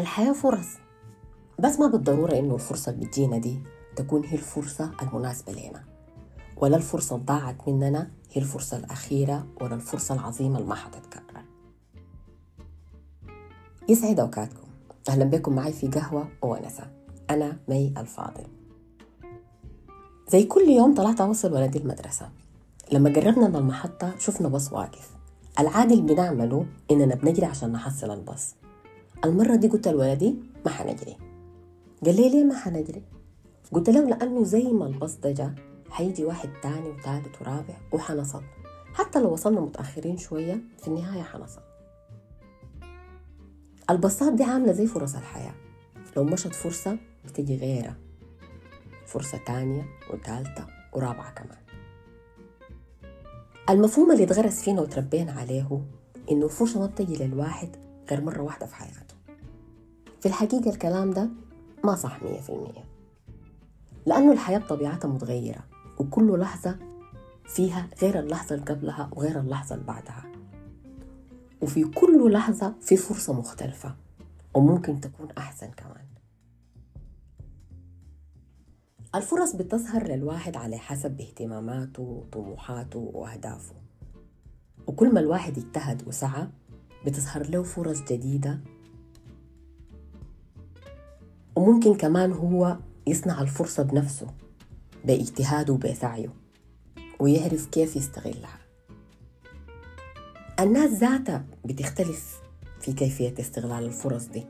الحياة فرص. بس ما بالضرورة إنه الفرصة اللي بتجينا دي تكون هي الفرصة المناسبة لنا. ولا الفرصة ضاعت مننا هي الفرصة الأخيرة ولا الفرصة العظيمة اللي ما حتتكرر. يسعد أوقاتكم. أهلا بكم معي في قهوة وونسة أنا مي الفاضل. زي كل يوم طلعت أوصل ولدي المدرسة. لما قربنا من المحطة شفنا باص واقف. العادي اللي بنعمله إننا بنجري عشان نحصل الباص. المرة دي قلت لولدي ما حنجري. قال لي ليه ما حنجري؟ قلت له لأنه زي ما الباص ده جا حيجي واحد تاني وتالت ورابع وحنصل. حتى لو وصلنا متأخرين شوية في النهاية حنصل. الباصات دي عاملة زي فرص الحياة. لو مشت فرصة بتجي غيرها. فرصة تانية وتالتة ورابعة كمان. المفهوم اللي اتغرس فينا وتربينا عليه إنه الفرصة ما بتجي للواحد غير مرة واحدة في حياته. في الحقيقة الكلام ده ما صح مية في المية. لأنه الحياة بطبيعتها متغيرة وكل لحظة فيها غير اللحظة اللي قبلها وغير اللحظة اللي بعدها. وفي كل لحظة في فرصة مختلفة وممكن تكون أحسن كمان. الفرص بتظهر للواحد على حسب اهتماماته وطموحاته وأهدافه. وكل ما الواحد اجتهد وسعى بتظهر له فرص جديدة. وممكن كمان هو يصنع الفرصة بنفسه باجتهاده وبسعيه ويعرف كيف يستغلها. الناس ذاتها بتختلف في كيفية استغلال الفرص دي.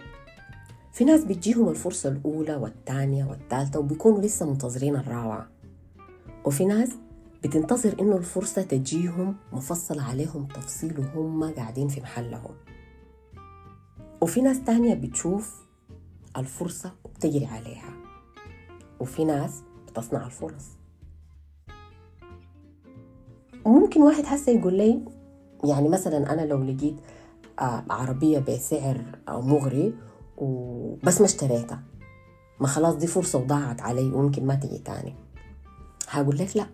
في ناس بتجيهم الفرصة الأولى والثانية والثالثة وبيكونوا لسه منتظرين الرابعة وفي ناس بتنتظر إنه الفرصة تجيهم مفصلة عليهم تفصيل وهم قاعدين في محلهم. وفي ناس تانية بتشوف الفرصة وبتجري عليها. وفي ناس بتصنع الفرص. وممكن واحد هسه يقول لي يعني مثلا أنا لو لقيت عربية بسعر مغري وبس ما اشتريتها. ما خلاص دي فرصة وضاعت علي وممكن ما تجي تاني. هقول لك لا.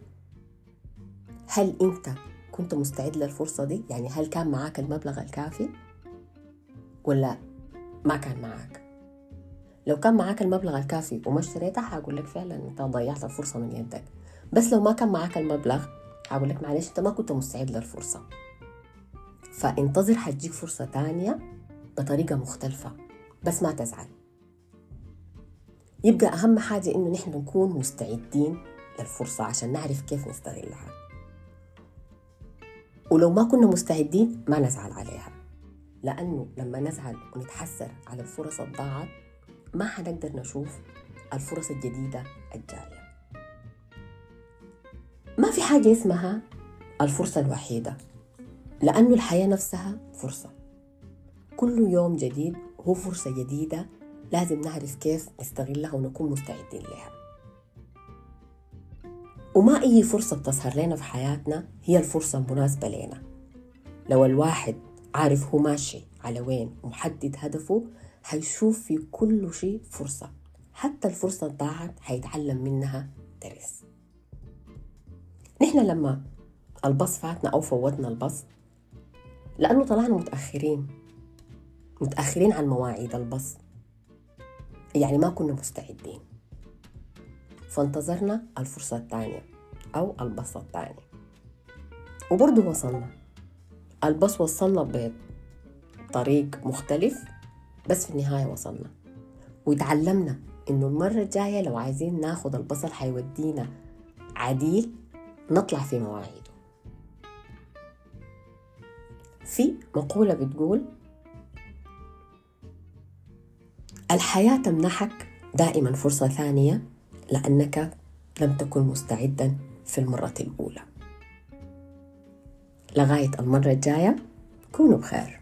هل انت كنت مستعد للفرصة دي؟ يعني هل كان معاك المبلغ الكافي؟ ولا ما كان معاك؟ لو كان معاك المبلغ الكافي وما اشتريتها هقول لك فعلا انت ضيعت الفرصة من يدك. بس لو ما كان معاك المبلغ هقول لك معلش انت ما كنت مستعد للفرصة. فانتظر حتجيك فرصة تانية بطريقة مختلفة بس ما تزعل. يبقى أهم حاجة إنه نحن نكون مستعدين للفرصة عشان نعرف كيف نستغلها. ولو ما كنا مستعدين ما نزعل عليها. لأنه لما نزعل ونتحسر على الفرص الضاعت ما حنقدر نشوف الفرص الجديدة الجاية. ما في حاجة اسمها الفرصة الوحيدة لأنه الحياة نفسها فرصة. كل يوم جديد هو فرصة جديدة لازم نعرف كيف نستغلها ونكون مستعدين لها. وما أي فرصة بتظهر لنا في حياتنا هي الفرصة المناسبة لنا. لو الواحد عارف هو ماشي على وين ومحدد هدفه حيشوف في كل شيء فرصة. حتى الفرصة ضاعت حيتعلم منها درس. نحن لما الباص فاتنا أو فوتنا الباص لأنه طلعنا متأخرين. متأخرين عن مواعيد الباص. يعني ما كنا مستعدين. فانتظرنا الفرصة الثانية أو الباص الثاني وبرضه وصلنا. الباص وصلنا بطريق مختلف بس في النهاية وصلنا. وتعلمنا إنه المرة الجاية لو عايزين ناخد الباص اللي حيودينا عديل نطلع في مواعيده. في مقولة بتقول الحياة تمنحك دائما فرصة ثانية لأنك لم تكن مستعدا في المرة الأولى. لغاية المرة الجاية كونوا بخير.